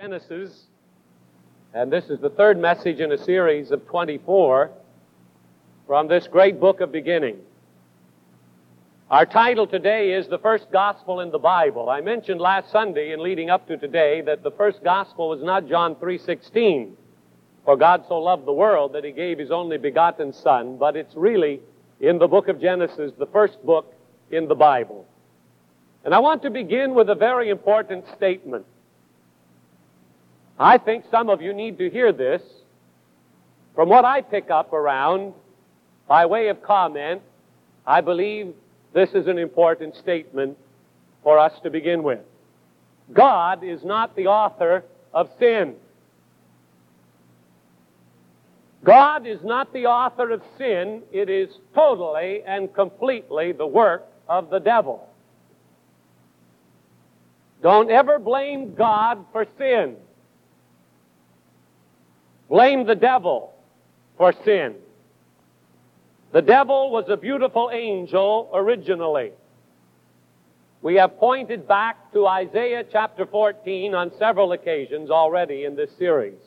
Genesis, and this is the third message in a series of 24 from this great book of beginning. Our title today is The First Gospel in the Bible. I mentioned last Sunday and leading up to today that the first gospel was not John 3:16, for God so loved the world that he gave his only begotten son, but it's really in the book of Genesis, the first book in the Bible. And I want to begin with a very important statement. I think some of you need to hear this. From what I pick up around, by way of comment, I believe this is an important statement for us to begin with. God is not the author of sin. God is not the author of sin. It is totally and completely the work of the devil. Don't ever blame God for sin. Blame the devil for sin. The devil was a beautiful angel originally. We have pointed back to Isaiah chapter 14 on several occasions already in this series.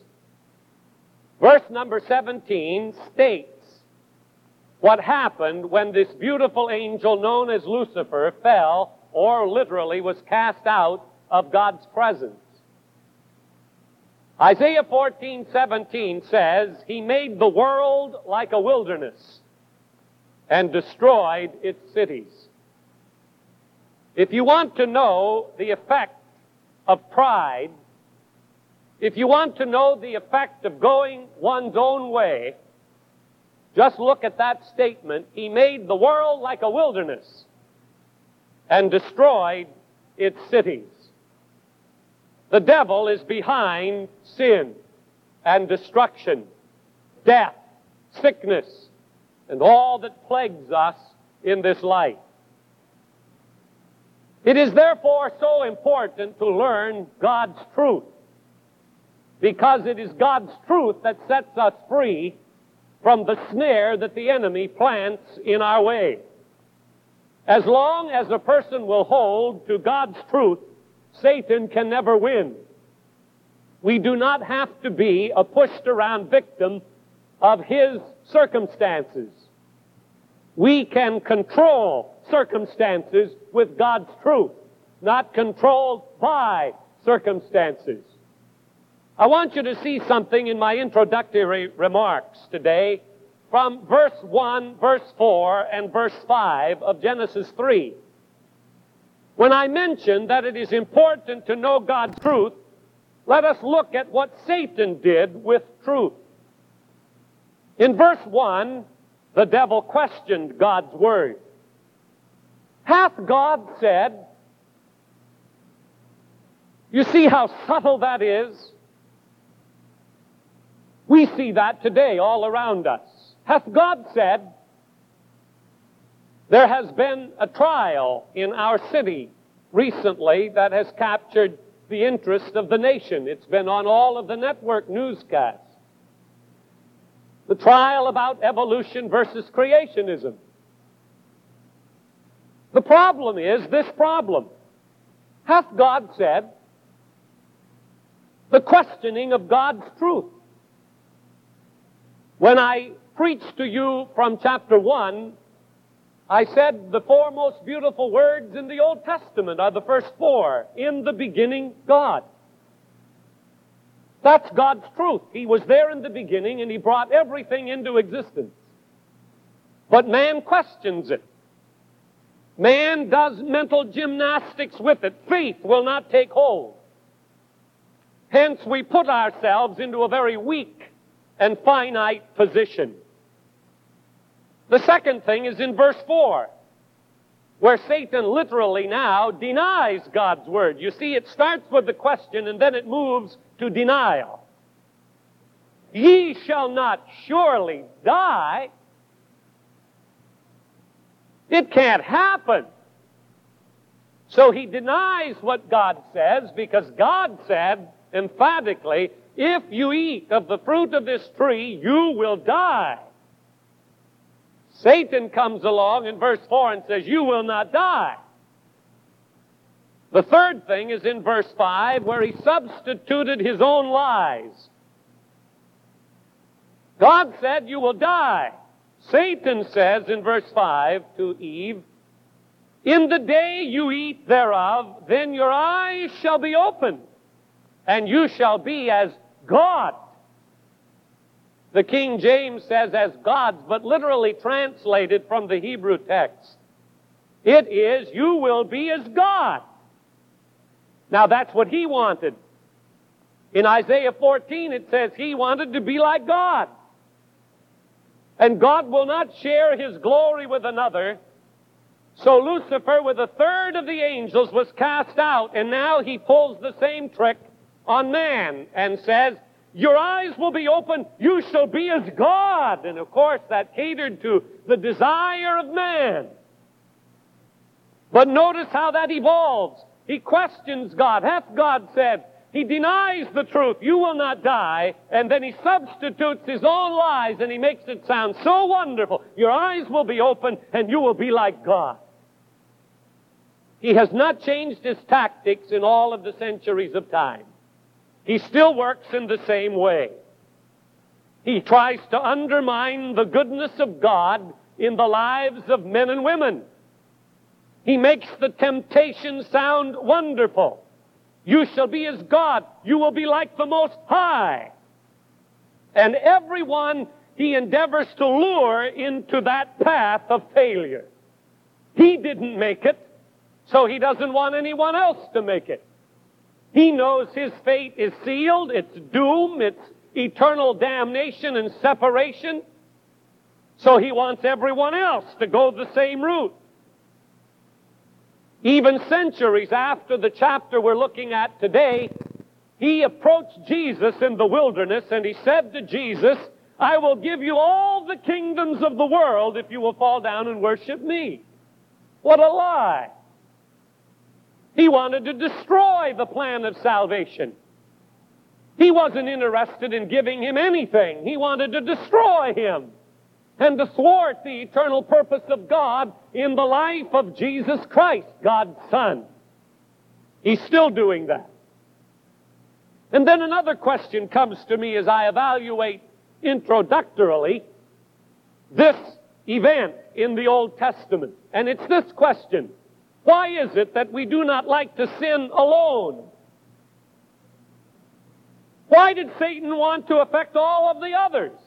Verse number 17 states what happened when this beautiful angel known as Lucifer fell or literally was cast out of God's presence. Isaiah 14, 17 says, He made the world like a wilderness and destroyed its cities. If you want to know the effect of pride, if you want to know the effect of going one's own way, just look at that statement. He made the world like a wilderness and destroyed its cities. The devil is behind sin and destruction, death, sickness, and all that plagues us in this life. It is therefore so important to learn God's truth because it is God's truth that sets us free from the snare that the enemy plants in our way. As long as a person will hold to God's truth, Satan can never win. We do not have to be a pushed around victim of his circumstances. We can control circumstances with God's truth, not controlled by circumstances. I want you to see something in my introductory remarks today from verse 1, verse 4, and verse 5 of Genesis 3. When I mentioned that it is important to know God's truth, let us look at what Satan did with truth. In verse 1, the devil questioned God's word. Hath God said? You see how subtle that is? We see that today all around us. Hath God said? There has been a trial in our city recently that has captured the interest of the nation. It's been on all of the network newscasts. The trial about evolution versus creationism. The problem is this problem. Hath God said? The questioning of God's truth. When I preached to you from chapter 1 I said the four most beautiful words in the Old Testament are the first four. In the beginning, God. That's God's truth. He was there in the beginning and He brought everything into existence. But man questions it. Man does mental gymnastics with it. Faith will not take hold. Hence, we put ourselves into a very weak and finite position. The second thing is in verse 4, where Satan literally now denies God's word. You see, it starts with the question and then it moves to denial. Ye shall not surely die. It can't happen. So he denies what God says because God said emphatically, if you eat of the fruit of this tree, you will die. Satan comes along in verse 4 and says, You will not die. The third thing is in verse 5 where he substituted his own lies. God said, You will die. Satan says in verse 5 to Eve, In the day you eat thereof, then your eyes shall be opened, and you shall be as God. The King James says as gods, but literally translated from the Hebrew text. It is, you will be as God. Now that's what he wanted. In Isaiah 14 it says he wanted to be like God. And God will not share his glory with another. So Lucifer, with a third of the angels, was cast out, and now he pulls the same trick on man and says, Your eyes will be open, you shall be as God. And of course, that catered to the desire of man. But notice how that evolves. He questions God. Hath God said? He denies the truth. You will not die. And then he substitutes his own lies and he makes it sound so wonderful. Your eyes will be open and you will be like God. He has not changed his tactics in all of the centuries of time. He still works in the same way. He tries to undermine the goodness of God in the lives of men and women. He makes the temptation sound wonderful. You shall be as God. You will be like the Most High. And everyone he endeavors to lure into that path of failure. He didn't make it, so he doesn't want anyone else to make it. He knows his fate is sealed, it's doom, it's eternal damnation and separation. So he wants everyone else to go the same route. Even centuries after the chapter we're looking at today, he approached Jesus in the wilderness and he said to Jesus, I will give you all the kingdoms of the world if you will fall down and worship me. What a lie. He wanted to destroy the plan of salvation. He wasn't interested in giving him anything. He wanted to destroy him and to thwart the eternal purpose of God in the life of Jesus Christ, God's Son. He's still doing that. And then another question comes to me as I evaluate introductorily this event in the Old Testament. And it's this question. Why is it that we do not like to sin alone? Why did Satan want to affect all of the others?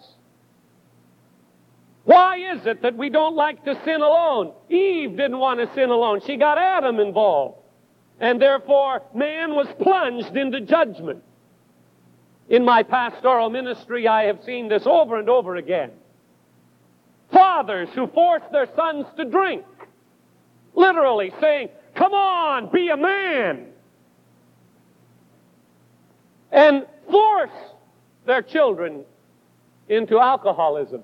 Why is it that we don't like to sin alone? Eve didn't want to sin alone. She got Adam involved. And therefore, man was plunged into judgment. In my pastoral ministry, I have seen this over and over again. Fathers who force their sons to drink, literally saying, Come on, be a man. And force their children into alcoholism.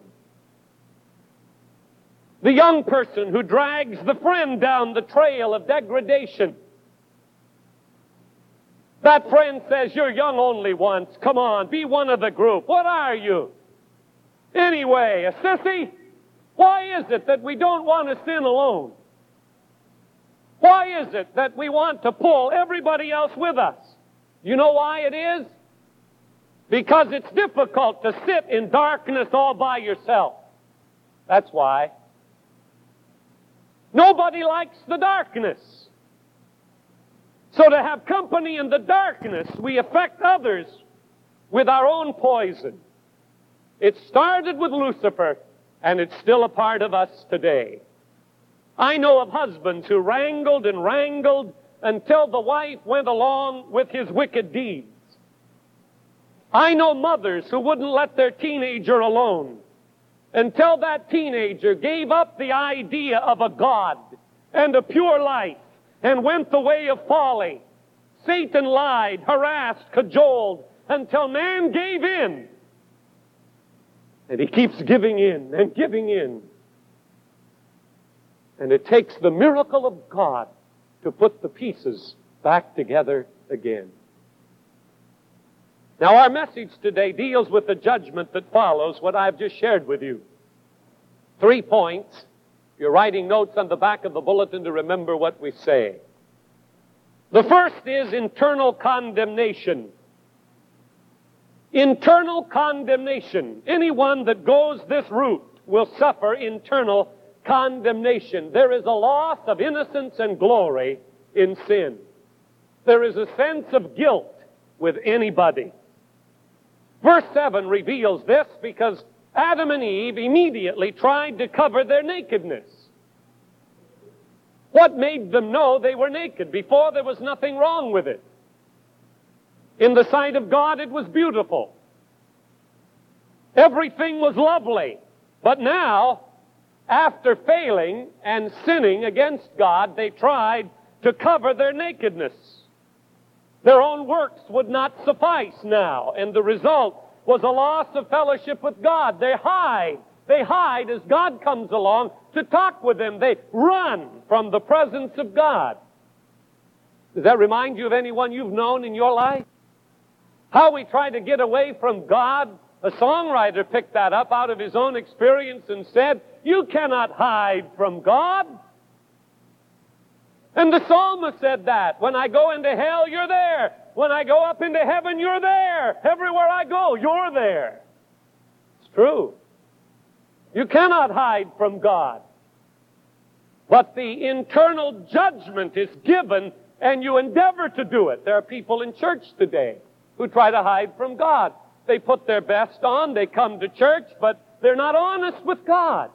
The young person who drags the friend down the trail of degradation. That friend says, You're young only once. Come on, be one of the group. What are you? Anyway, a sissy? Why is it that we don't want to sin alone? Why is it that we want to pull everybody else with us? You know why it is? Because it's difficult to sit in darkness all by yourself. That's why. Nobody likes the darkness. So to have company in the darkness, we affect others with our own poison. It started with Lucifer, and it's still a part of us today. I know of husbands who wrangled and wrangled until the wife went along with his wicked deeds. I know mothers who wouldn't let their teenager alone until that teenager gave up the idea of a God and a pure life and went the way of folly. Satan lied, harassed, cajoled until man gave in. And he keeps giving in and giving in. And it takes the miracle of God to put the pieces back together again. Now, our message today deals with the judgment that follows what I've just shared with you. Three points. You're writing notes on the back of the bulletin to remember what we say. The first is internal condemnation. Internal condemnation. Anyone that goes this route will suffer internal condemnation. There is a loss of innocence and glory in sin. There is a sense of guilt with anybody. Verse 7 reveals this because Adam and Eve immediately tried to cover their nakedness. What made them know they were naked? Before there was nothing wrong with it. In the sight of God, it was beautiful. Everything was lovely. But now, after failing and sinning against God, they tried to cover their nakedness. Their own works would not suffice now, and the result was a loss of fellowship with God. They hide. They hide as God comes along to talk with them. They run from the presence of God. Does that remind you of anyone you've known in your life? How we try to get away from God. A songwriter picked that up out of his own experience and said, You cannot hide from God. And the psalmist said that. When I go into hell, you're there. When I go up into heaven, you're there. Everywhere I go, you're there. It's true. You cannot hide from God. But the internal judgment is given and you endeavor to do it. There are people in church today who try to hide from God. They put their best on, they come to church, but they're not honest with God.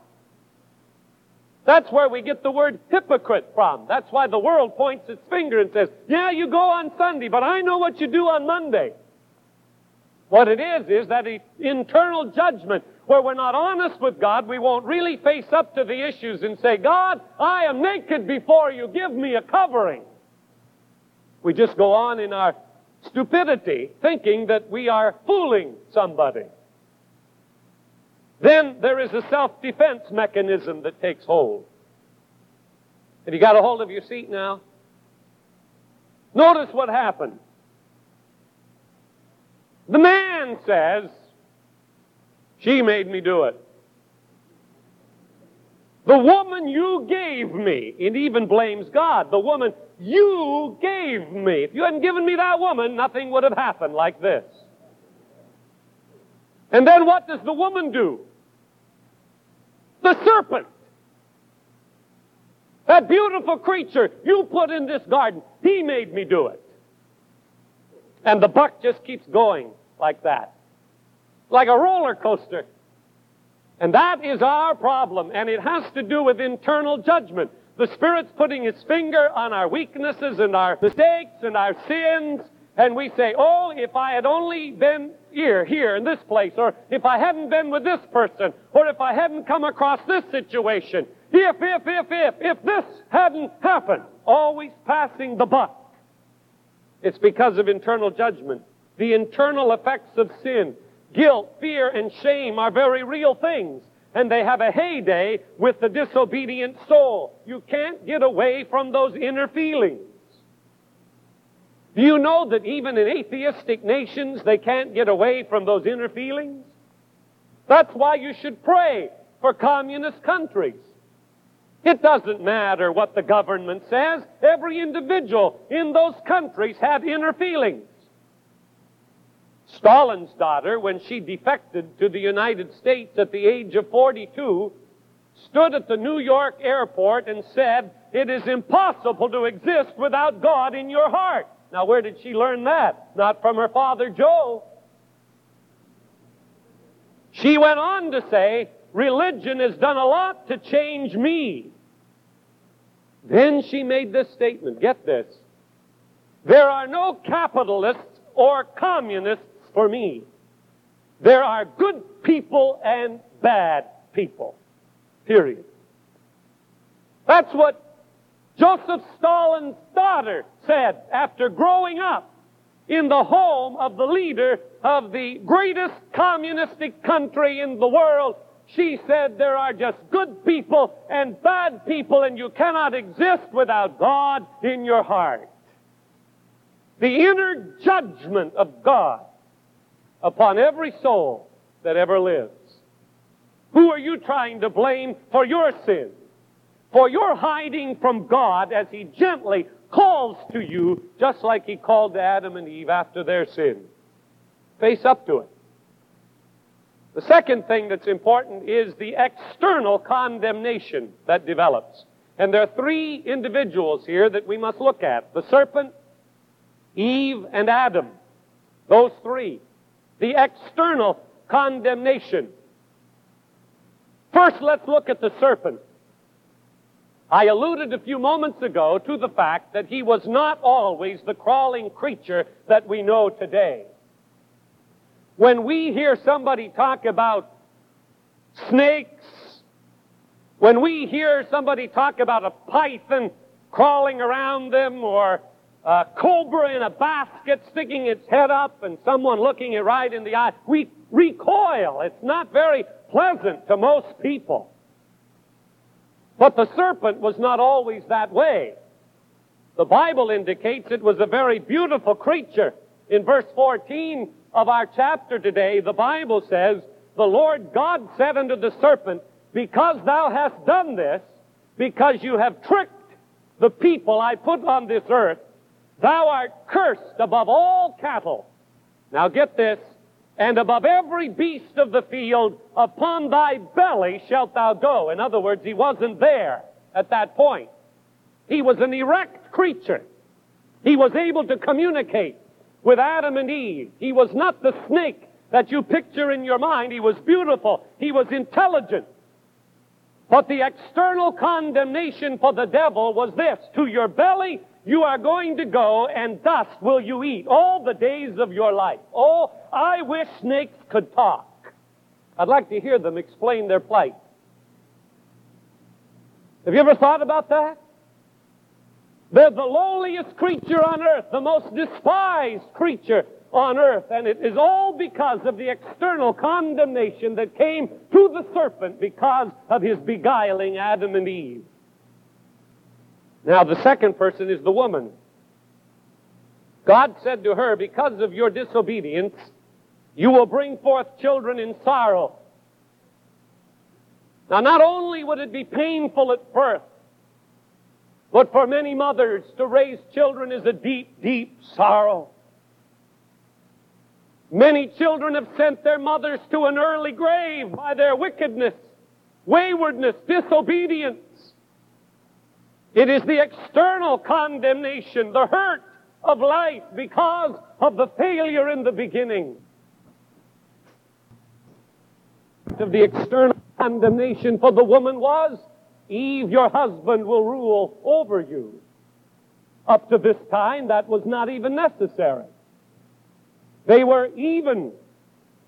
That's where we get the word hypocrite from. That's why the world points its finger and says, yeah, you go on Sunday, but I know what you do on Monday. What it is, is that internal judgment where we're not honest with God, we won't really face up to the issues and say, God, I am naked before you, give me a covering. We just go on in our stupidity thinking that we are fooling somebody. Then there is a self-defense mechanism that takes hold. Have you got a hold of your seat now? Notice what happened. The man says, she made me do it. The woman you gave me, it even blames God. The woman you gave me. If you hadn't given me that woman, nothing would have happened like this. And then what does the woman do? The serpent. That beautiful creature you put in this garden, he made me do it. And the buck just keeps going like that like a roller coaster. And that is our problem, and it has to do with internal judgment. The Spirit's putting His finger on our weaknesses and our mistakes and our sins, and we say, oh, if I had only been here, here, in this place, or if I hadn't been with this person, or if I hadn't come across this situation, if, if, if, if, if this hadn't happened, always passing the buck. It's because of internal judgment. The internal effects of sin Guilt, fear, and shame are very real things, and they have a heyday with the disobedient soul. You can't get away from those inner feelings. Do you know that even in atheistic nations, they can't get away from those inner feelings? That's why you should pray for communist countries. It doesn't matter what the government says. Every individual in those countries have inner feelings. Stalin's daughter, when she defected to the United States at the age of 42, stood at the New York airport and said, It is impossible to exist without God in your heart. Now, where did she learn that? Not from her father Joe. She went on to say, Religion has done a lot to change me. Then she made this statement. Get this. There are no capitalists or communists for me. There are good people and bad people. Period. That's what Joseph Stalin's daughter said after growing up in the home of the leader of the greatest communistic country in the world. She said there are just good people and bad people and you cannot exist without God in your heart. The inner judgment of God upon every soul that ever lives. Who are you trying to blame for your sin? For your hiding from God as He gently calls to you just like he called to Adam and Eve after their sin. Face up to it. The second thing that's important is the external condemnation that develops. And there are three individuals here that we must look at the serpent, Eve, and Adam. Those three. The external condemnation. First, let's look at the serpent. I alluded a few moments ago to the fact that he was not always the crawling creature that we know today. When we hear somebody talk about snakes, when we hear somebody talk about a python crawling around them or a cobra in a basket sticking its head up and someone looking it right in the eye, we recoil. It's not very pleasant to most people. But the serpent was not always that way. The Bible indicates it was a very beautiful creature. In verse 14 of our chapter today, the Bible says, The Lord God said unto the serpent, Because thou hast done this, because you have tricked the people I put on this earth, thou art cursed above all cattle. Now get this, and above every beast of the field, upon thy belly shalt thou go. In other words, he wasn't there at that point. He was an erect creature. He was able to communicate with Adam and Eve. He was not the snake that you picture in your mind. He was beautiful. He was intelligent. But the external condemnation for the devil was this. To your belly you are going to go and dust will you eat all the days of your life. Oh, I wish snakes could talk. I'd like to hear them explain their plight. Have you ever thought about that? They're the lowliest creature on earth, the most despised creature on earth, and it is all because of the external condemnation that came to the serpent because of his beguiling Adam and Eve. Now, the second person is the woman. God said to her, Because of your disobedience, you will bring forth children in sorrow. Now, not only would it be painful at birth, but for many mothers to raise children is a deep, deep sorrow. Many children have sent their mothers to an early grave by their wickedness, waywardness, disobedience. It is the external condemnation, the hurt of life because of the failure in the beginning. Of the external condemnation for the woman was, Eve, your husband will rule over you. Up to this time, that was not even necessary. They were even,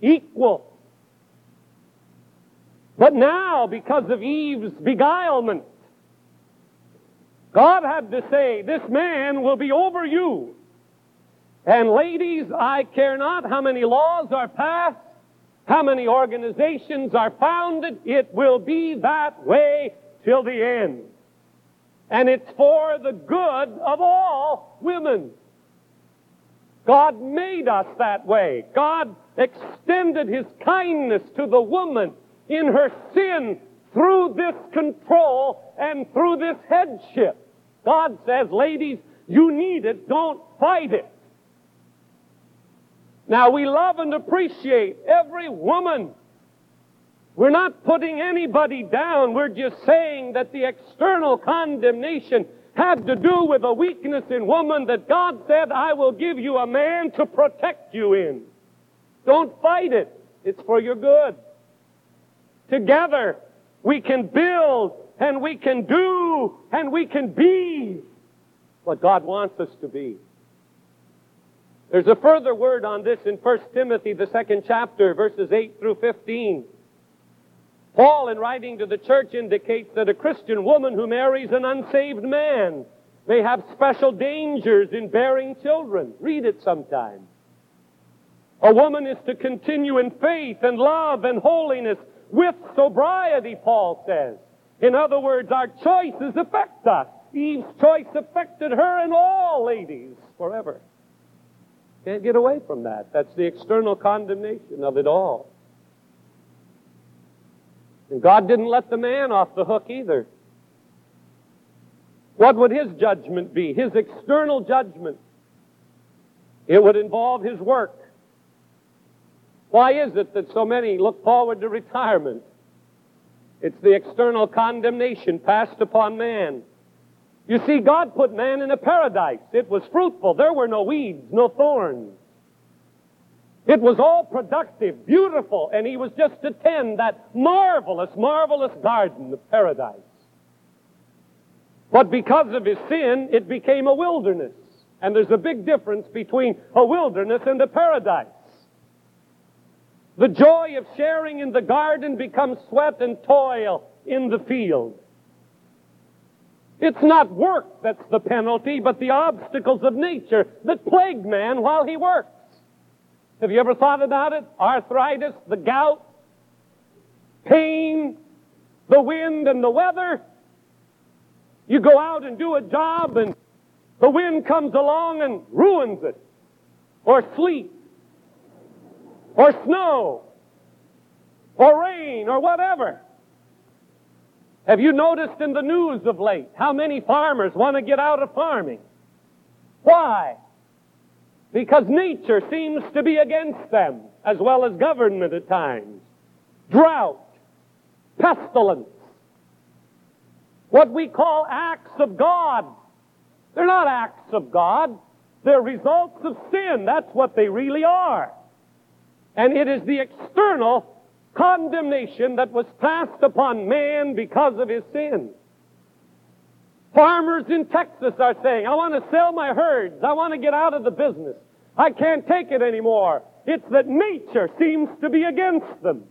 equal. But now, because of Eve's beguilement, God had to say, This man will be over you. And ladies, I care not how many laws are passed, how many organizations are founded, it will be that way till the end. And it's for the good of all women. God made us that way. God extended His kindness to the woman in her sin through this control and through this headship. God says, ladies, you need it, don't fight it. Now we love and appreciate every woman. We're not putting anybody down. We're just saying that the external condemnation had to do with a weakness in woman that God said, I will give you a man to protect you in. Don't fight it. It's for your good. Together, we can build and we can do and we can be what God wants us to be. There's a further word on this in 1 Timothy, the second chapter, verses 8 through 15. Paul, in writing to the church, indicates that a Christian woman who marries an unsaved man may have special dangers in bearing children. Read it sometime. A woman is to continue in faith and love and holiness with sobriety, Paul says. In other words, our choices affect us. Eve's choice affected her and all ladies forever. Can't get away from that. That's the external condemnation of it all. And God didn't let the man off the hook either. What would his judgment be? His external judgment. It would involve his work. Why is it that so many look forward to retirement? It's the external condemnation passed upon man. You see, God put man in a paradise. It was fruitful. There were no weeds, no thorns. It was all productive, beautiful, and he was just to tend that marvelous, marvelous garden of paradise. But because of his sin, it became a wilderness. And there's a big difference between a wilderness and a paradise. The joy of sharing in the garden becomes sweat and toil in the field. It's not work that's the penalty, but the obstacles of nature that plague man while he works. Have you ever thought about it? Arthritis, the gout, pain, the wind and the weather. You go out and do a job and the wind comes along and ruins it. Or sleet. Or snow. Or rain or whatever. Have you noticed in the news of late how many farmers want to get out of farming? Why? because nature seems to be against them, as well as government at times. Drought, pestilence, what we call acts of God. They're not acts of God. They're results of sin. That's what they really are. And it is the external condemnation that was passed upon man because of his sin. Farmers in Texas are saying, I want to sell my herds. I want to get out of the business. I can't take it anymore. It's that nature seems to be against them.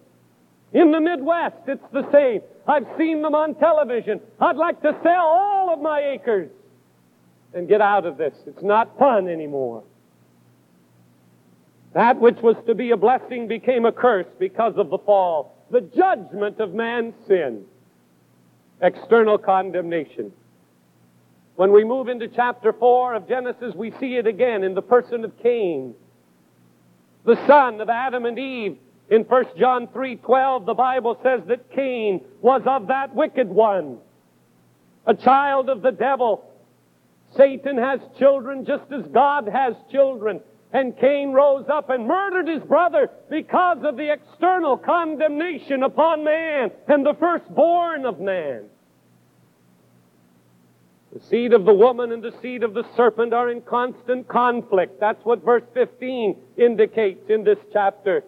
In the Midwest, it's the same. I've seen them on television. I'd like to sell all of my acres and get out of this. It's not fun anymore. That which was to be a blessing became a curse because of the fall. The judgment of man's sin. External condemnation. When we move into chapter 4 of Genesis, we see it again in the person of Cain, the son of Adam and Eve. In 1 John 3:12, the Bible says that Cain was of that wicked one, a child of the devil. Satan has children just as God has children. And Cain rose up and murdered his brother because of the external condemnation upon man and the firstborn of man. The seed of the woman and the seed of the serpent are in constant conflict. That's what verse 15 indicates in this chapter.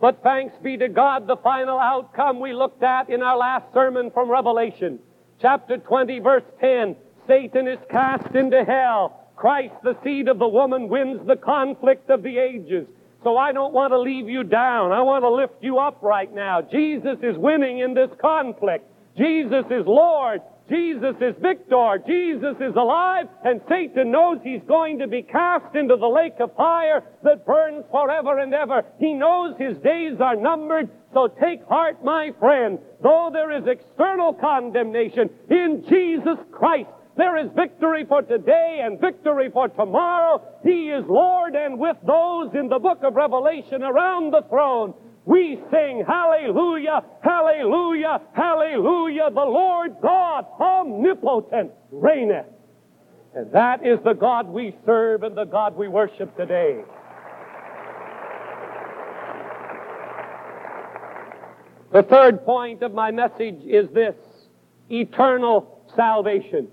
But thanks be to God, the final outcome we looked at in our last sermon from Revelation. Chapter 20, verse 10. Satan is cast into hell. Christ, the seed of the woman, wins the conflict of the ages. So I don't want to leave you down. I want to lift you up right now. Jesus is winning in this conflict. Jesus is Lord. Jesus is victor. Jesus is alive, and Satan knows he's going to be cast into the lake of fire that burns forever and ever. He knows his days are numbered, so take heart, my friend. Though there is external condemnation in Jesus Christ, there is victory for today and victory for tomorrow. He is Lord, and with those in the book of Revelation around the throne, we sing hallelujah, hallelujah, hallelujah. The Lord God omnipotent reigneth. And that is the God we serve and the God we worship today. The third point of my message is this eternal salvation.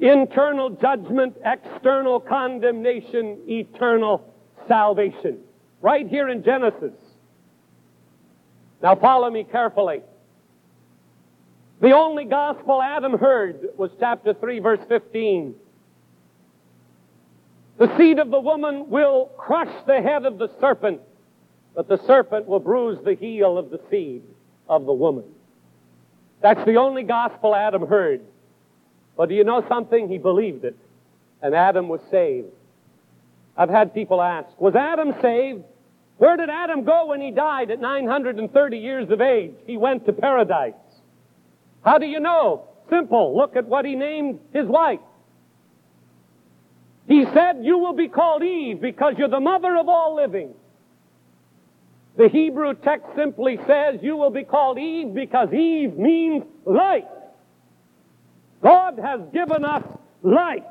Internal judgment, external condemnation, eternal salvation right here in Genesis. Now follow me carefully. The only gospel Adam heard was chapter 3, verse 15. The seed of the woman will crush the head of the serpent, but the serpent will bruise the heel of the seed of the woman. That's the only gospel Adam heard. But do you know something? He believed it. And Adam was saved. I've had people ask, was Adam saved? Where did Adam go when he died at 930 years of age? He went to paradise. How do you know? Simple. Look at what he named his wife. He said, You will be called Eve because you're the mother of all living. The Hebrew text simply says, You will be called Eve because Eve means life. God has given us life.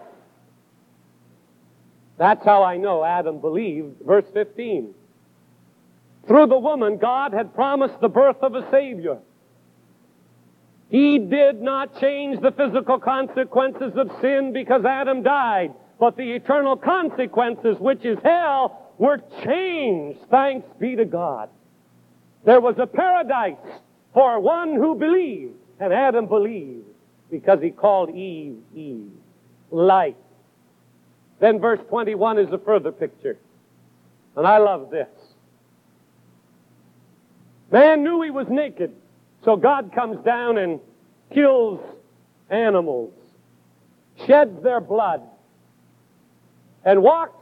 That's how I know Adam believed. Verse 15. Through the woman, God had promised the birth of a Savior. He did not change the physical consequences of sin because Adam died, but the eternal consequences, which is hell, were changed. Thanks be to God. There was a paradise for one who believed, and Adam believed because he called Eve Eve, light. Then verse 21 is a further picture. And I love this. Man knew he was naked, so God comes down and kills animals, sheds their blood, and walks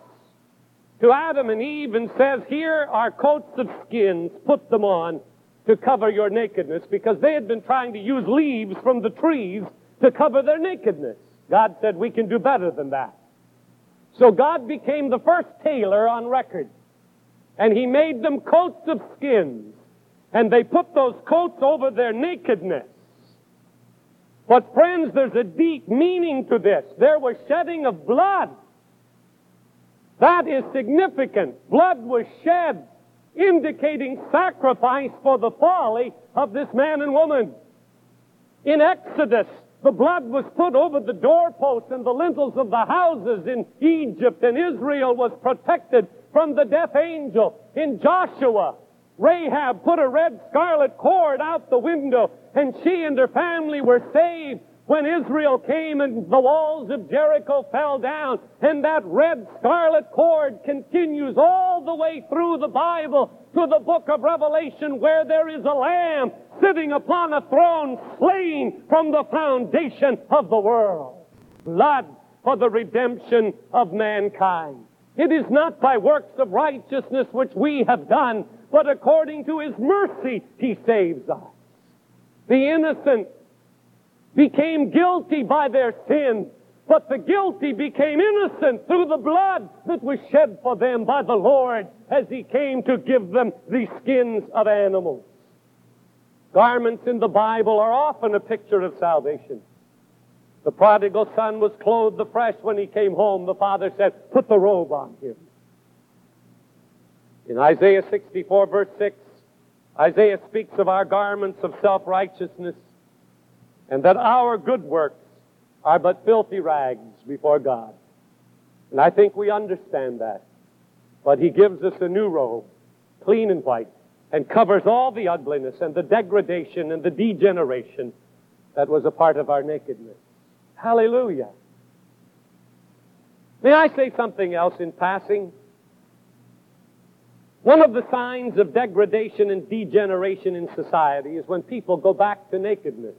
to Adam and Eve and says, Here are coats of skins, put them on to cover your nakedness, because they had been trying to use leaves from the trees to cover their nakedness. God said, We can do better than that. So God became the first tailor on record. And he made them coats of skins. And they put those coats over their nakedness. But friends, there's a deep meaning to this. There was shedding of blood. That is significant. Blood was shed, indicating sacrifice for the folly of this man and woman. In Exodus, the blood was put over the doorposts and the lintels of the houses in Egypt, and Israel was protected from the death angel. In Joshua, Rahab put a red scarlet cord out the window, and she and her family were saved when Israel came and the walls of Jericho fell down, and that red scarlet cord continues all the way through the Bible to the book of Revelation where there is a lamb sitting upon a throne slain from the foundation of the world. Blood for the redemption of mankind. It is not by works of righteousness which we have done, but according to his mercy he saves us. The innocent became guilty by their sin, but the guilty became innocent through the blood that was shed for them by the Lord as He came to give them the skins of animals. Garments in the Bible are often a picture of salvation. The prodigal son was clothed afresh when he came home. The father said, Put the robe on him. In Isaiah 64, verse 6, Isaiah speaks of our garments of self righteousness and that our good works are but filthy rags before God. And I think we understand that. But He gives us a new robe, clean and white, and covers all the ugliness and the degradation and the degeneration that was a part of our nakedness. Hallelujah. May I say something else in passing? One of the signs of degradation and degeneration in society is when people go back to nakedness.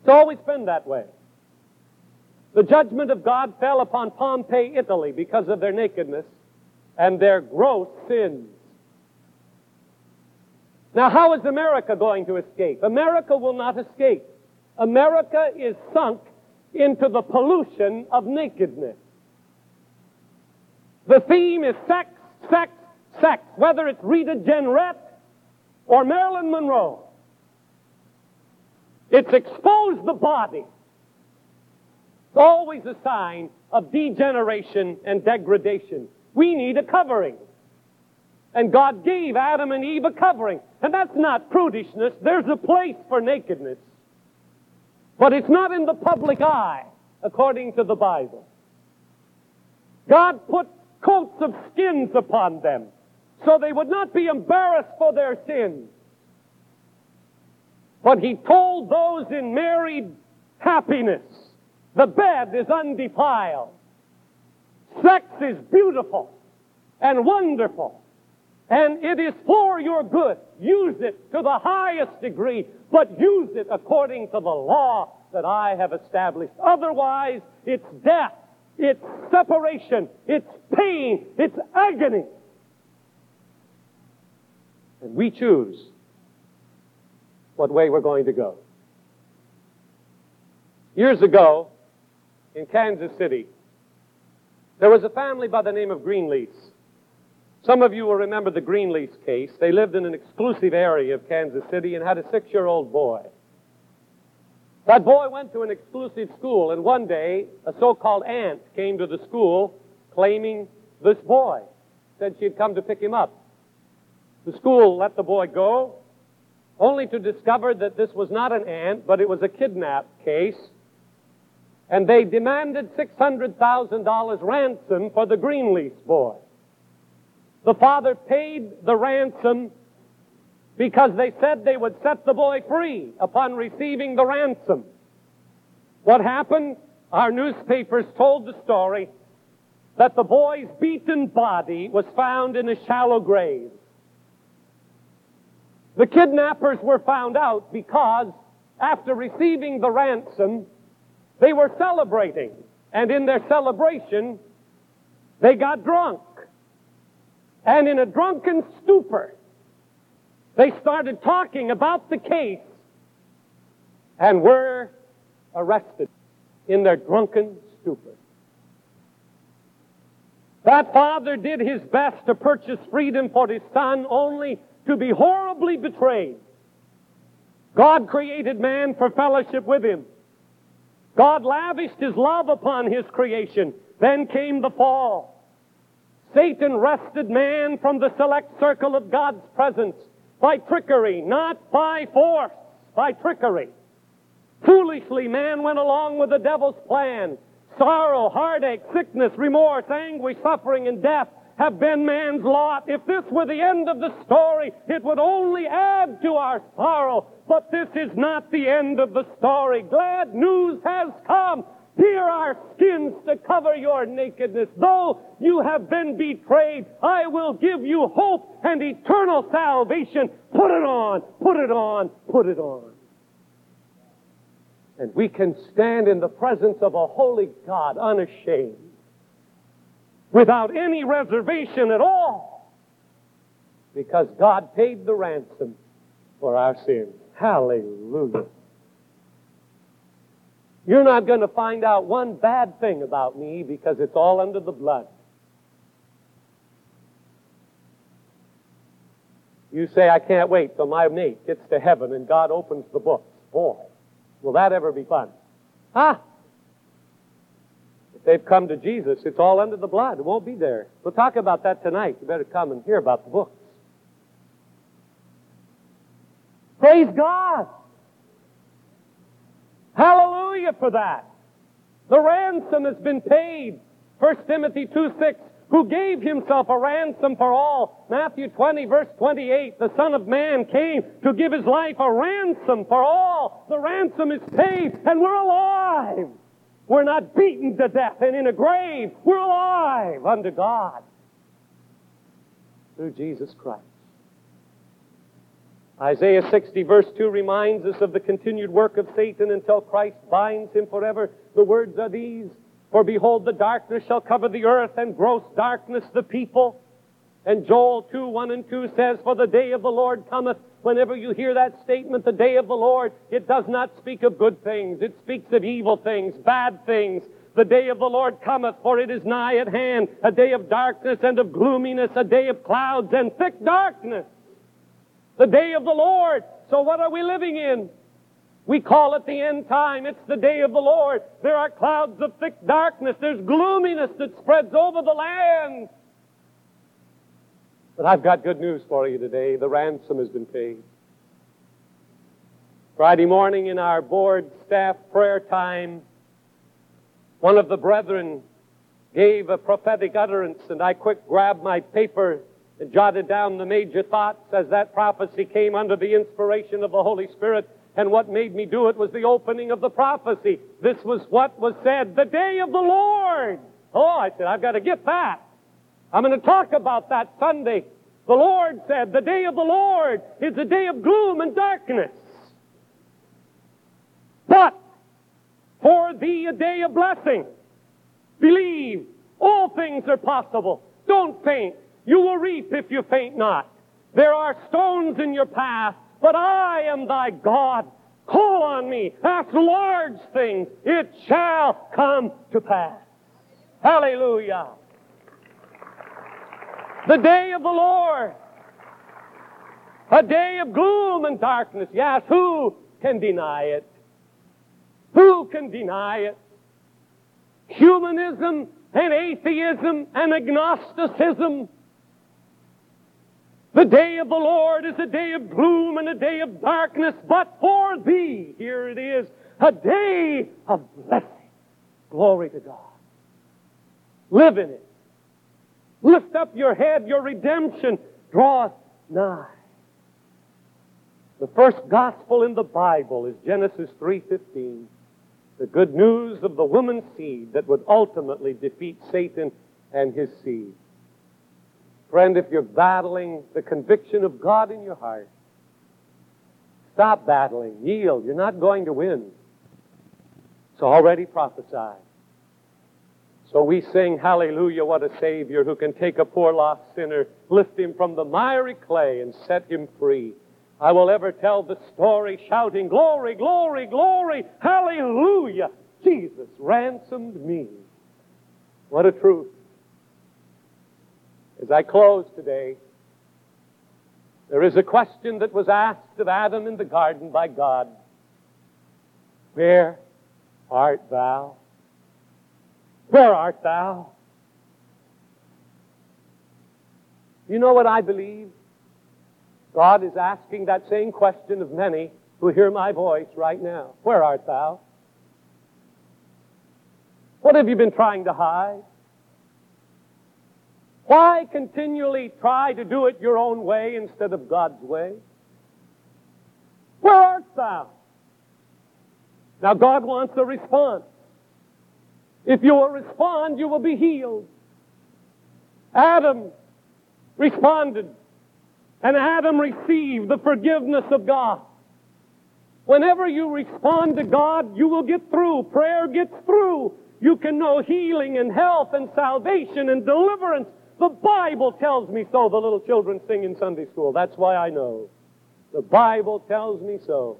It's always been that way. The judgment of God fell upon Pompeii, Italy, because of their nakedness and their gross sins. Now, how is America going to escape? America will not escape. America is sunk into the pollution of nakedness. The theme is sex, sex, sex, whether it's Rita Jenrette or Marilyn Monroe. It's exposed the body. It's always a sign of degeneration and degradation. We need a covering. And God gave Adam and Eve a covering. And that's not prudishness. There's a place for nakedness. But it's not in the public eye, according to the Bible. God put coats of skins upon them so they would not be embarrassed for their sins. But he told those in married happiness, the bed is undefiled. Sex is beautiful and wonderful. And it is for your good. Use it to the highest degree, but use it according to the law that I have established. Otherwise, it's death, it's separation, it's pain, it's agony. And we choose what way we're going to go. Years ago, in Kansas City, there was a family by the name of Greenlease. Some of you will remember the Greenlease case. They lived in an exclusive area of Kansas City and had a six year old boy. That boy went to an exclusive school, and one day a so-called aunt came to the school claiming this boy. Said she had come to pick him up. The school let the boy go, only to discover that this was not an aunt, but it was a kidnap case. And they demanded $600,000 ransom for the Greenlease boy. The father paid the ransom because they said they would set the boy free upon receiving the ransom. What happened? Our newspapers told the story that the boy's beaten body was found in a shallow grave. The kidnappers were found out because after receiving the ransom, they were celebrating. And in their celebration, they got drunk. And in a drunken stupor, they started talking about the case and were arrested in their drunken stupor. That father did his best to purchase freedom for his son only to be horribly betrayed. God created man for fellowship with him. God lavished his love upon his creation. Then came the fall. Satan wrested man from the select circle of God's presence by trickery, not by force, by trickery. Foolishly, man went along with the devil's plan. Sorrow, heartache, sickness, remorse, anguish, suffering, and death have been man's lot. If this were the end of the story, it would only add to our sorrow. But this is not the end of the story. Glad news has come. Here are skins to cover your nakedness. Though you have been betrayed, I will give you hope and eternal salvation. Put it on, put it on, put it on. And we can stand in the presence of a holy God unashamed without any reservation at all because God paid the ransom for our sins. Hallelujah. You're not going to find out one bad thing about me because it's all under the blood. You say, I can't wait till my mate gets to heaven and God opens the books. Boy, will that ever be fun? Huh? They've come to Jesus, it's all under the blood. It won't be there. We'll talk about that tonight. You better come and hear about the books. Praise God. Hallelujah for that. The ransom has been paid. 1 Timothy 2 6, who gave himself a ransom for all. Matthew 20 verse 28, the Son of Man came to give his life a ransom for all. The ransom is paid and we're alive. We're not beaten to death and in a grave. We're alive unto God through Jesus Christ. Isaiah 60 verse 2 reminds us of the continued work of Satan until Christ binds him forever. The words are these, For behold, the darkness shall cover the earth and gross darkness the people. And Joel 2, 1 and 2 says, For the day of the Lord cometh. Whenever you hear that statement, the day of the Lord, it does not speak of good things. It speaks of evil things, bad things. The day of the Lord cometh, for it is nigh at hand, a day of darkness and of gloominess, a day of clouds and thick darkness. The day of the Lord. So what are we living in? We call it the end time. It's the day of the Lord. There are clouds of thick darkness. There's gloominess that spreads over the land. But I've got good news for you today. The ransom has been paid. Friday morning in our board staff prayer time, one of the brethren gave a prophetic utterance, and I quick grabbed my paper and jotted down the major thoughts as that prophecy came under the inspiration of the Holy Spirit. And what made me do it was the opening of the prophecy. This was what was said, the day of the Lord. Oh, I said, I've got to get that. I'm going to talk about that Sunday. The Lord said, the day of the Lord is a day of gloom and darkness. But for thee a day of blessing. Believe all things are possible. Don't faint. You will reap if you faint not. There are stones in your path, but I am thy God. Call on me. Ask large things. It shall come to pass. Hallelujah. The day of the Lord. A day of gloom and darkness. Yes, who can deny it? Who can deny it? Humanism and atheism and agnosticism. The day of the Lord is a day of gloom and a day of darkness, but for thee, here it is, a day of blessing. Glory to God. Live in it. Lift up your head, your redemption draweth nigh. The first gospel in the Bible is Genesis 3:15. The good news of the woman's seed that would ultimately defeat Satan and his seed. Friend, if you're battling the conviction of God in your heart, stop battling. Yield. You're not going to win. It's already prophesied. So we sing, Hallelujah, what a Savior who can take a poor lost sinner, lift him from the miry clay, and set him free. I will ever tell the story, shouting, Glory, glory, glory, Hallelujah! Jesus ransomed me. What a truth. As I close today, there is a question that was asked of Adam in the garden by God Where art thou? Where art thou? You know what I believe? God is asking that same question of many who hear my voice right now. Where art thou? What have you been trying to hide? Why continually try to do it your own way instead of God's way? Where art thou? Now, God wants a response. If you will respond, you will be healed. Adam responded, and Adam received the forgiveness of God. Whenever you respond to God, you will get through. Prayer gets through. You can know healing and health and salvation and deliverance. The Bible tells me so. The little children sing in Sunday school. That's why I know. The Bible tells me so.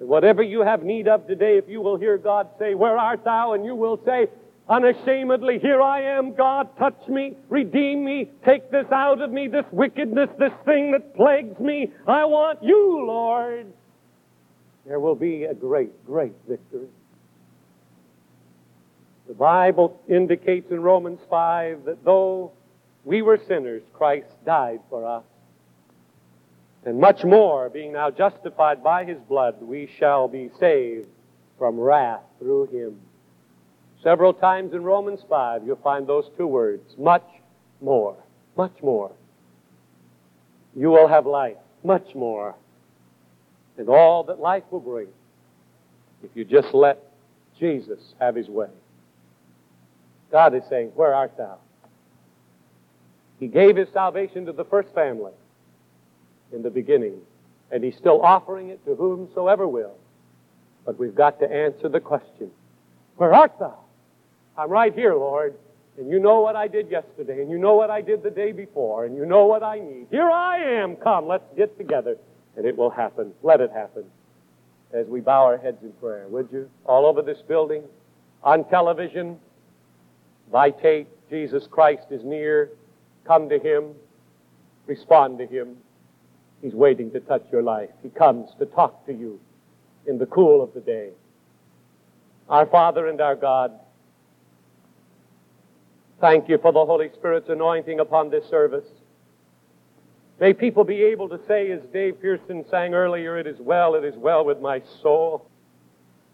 Whatever you have need of today, if you will hear God say, Where art thou? And you will say, unashamedly, Here I am, God, touch me, redeem me, take this out of me, this wickedness, this thing that plagues me. I want you, Lord. There will be a great, great victory. The Bible indicates in Romans 5 that though we were sinners, Christ died for us. And much more, being now justified by his blood, we shall be saved from wrath through him. Several times in Romans 5, you'll find those two words much more. Much more. You will have life, much more. And all that life will bring if you just let Jesus have his way. God is saying, Where art thou? He gave his salvation to the first family in the beginning, and He's still offering it to whomsoever will. But we've got to answer the question Where art thou? I'm right here, Lord. And you know what I did yesterday, and you know what I did the day before, and you know what I need. Here I am. Come, let's get together. And it will happen. Let it happen. As we bow our heads in prayer, would you? All over this building, on television, by tape, Jesus Christ is near. Come to Him. Respond to Him. He's waiting to touch your life. He comes to talk to you in the cool of the day. Our Father and our God, thank you for the Holy Spirit's anointing upon this service. May people be able to say, as Dave Pearson sang earlier, it is well, it is well with my soul.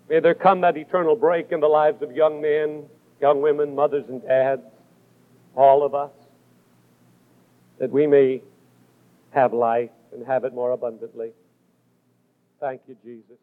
May there come that eternal break in the lives of young men, young women, mothers and dads, all of us, that we may have life and have it more abundantly. Thank you, Jesus.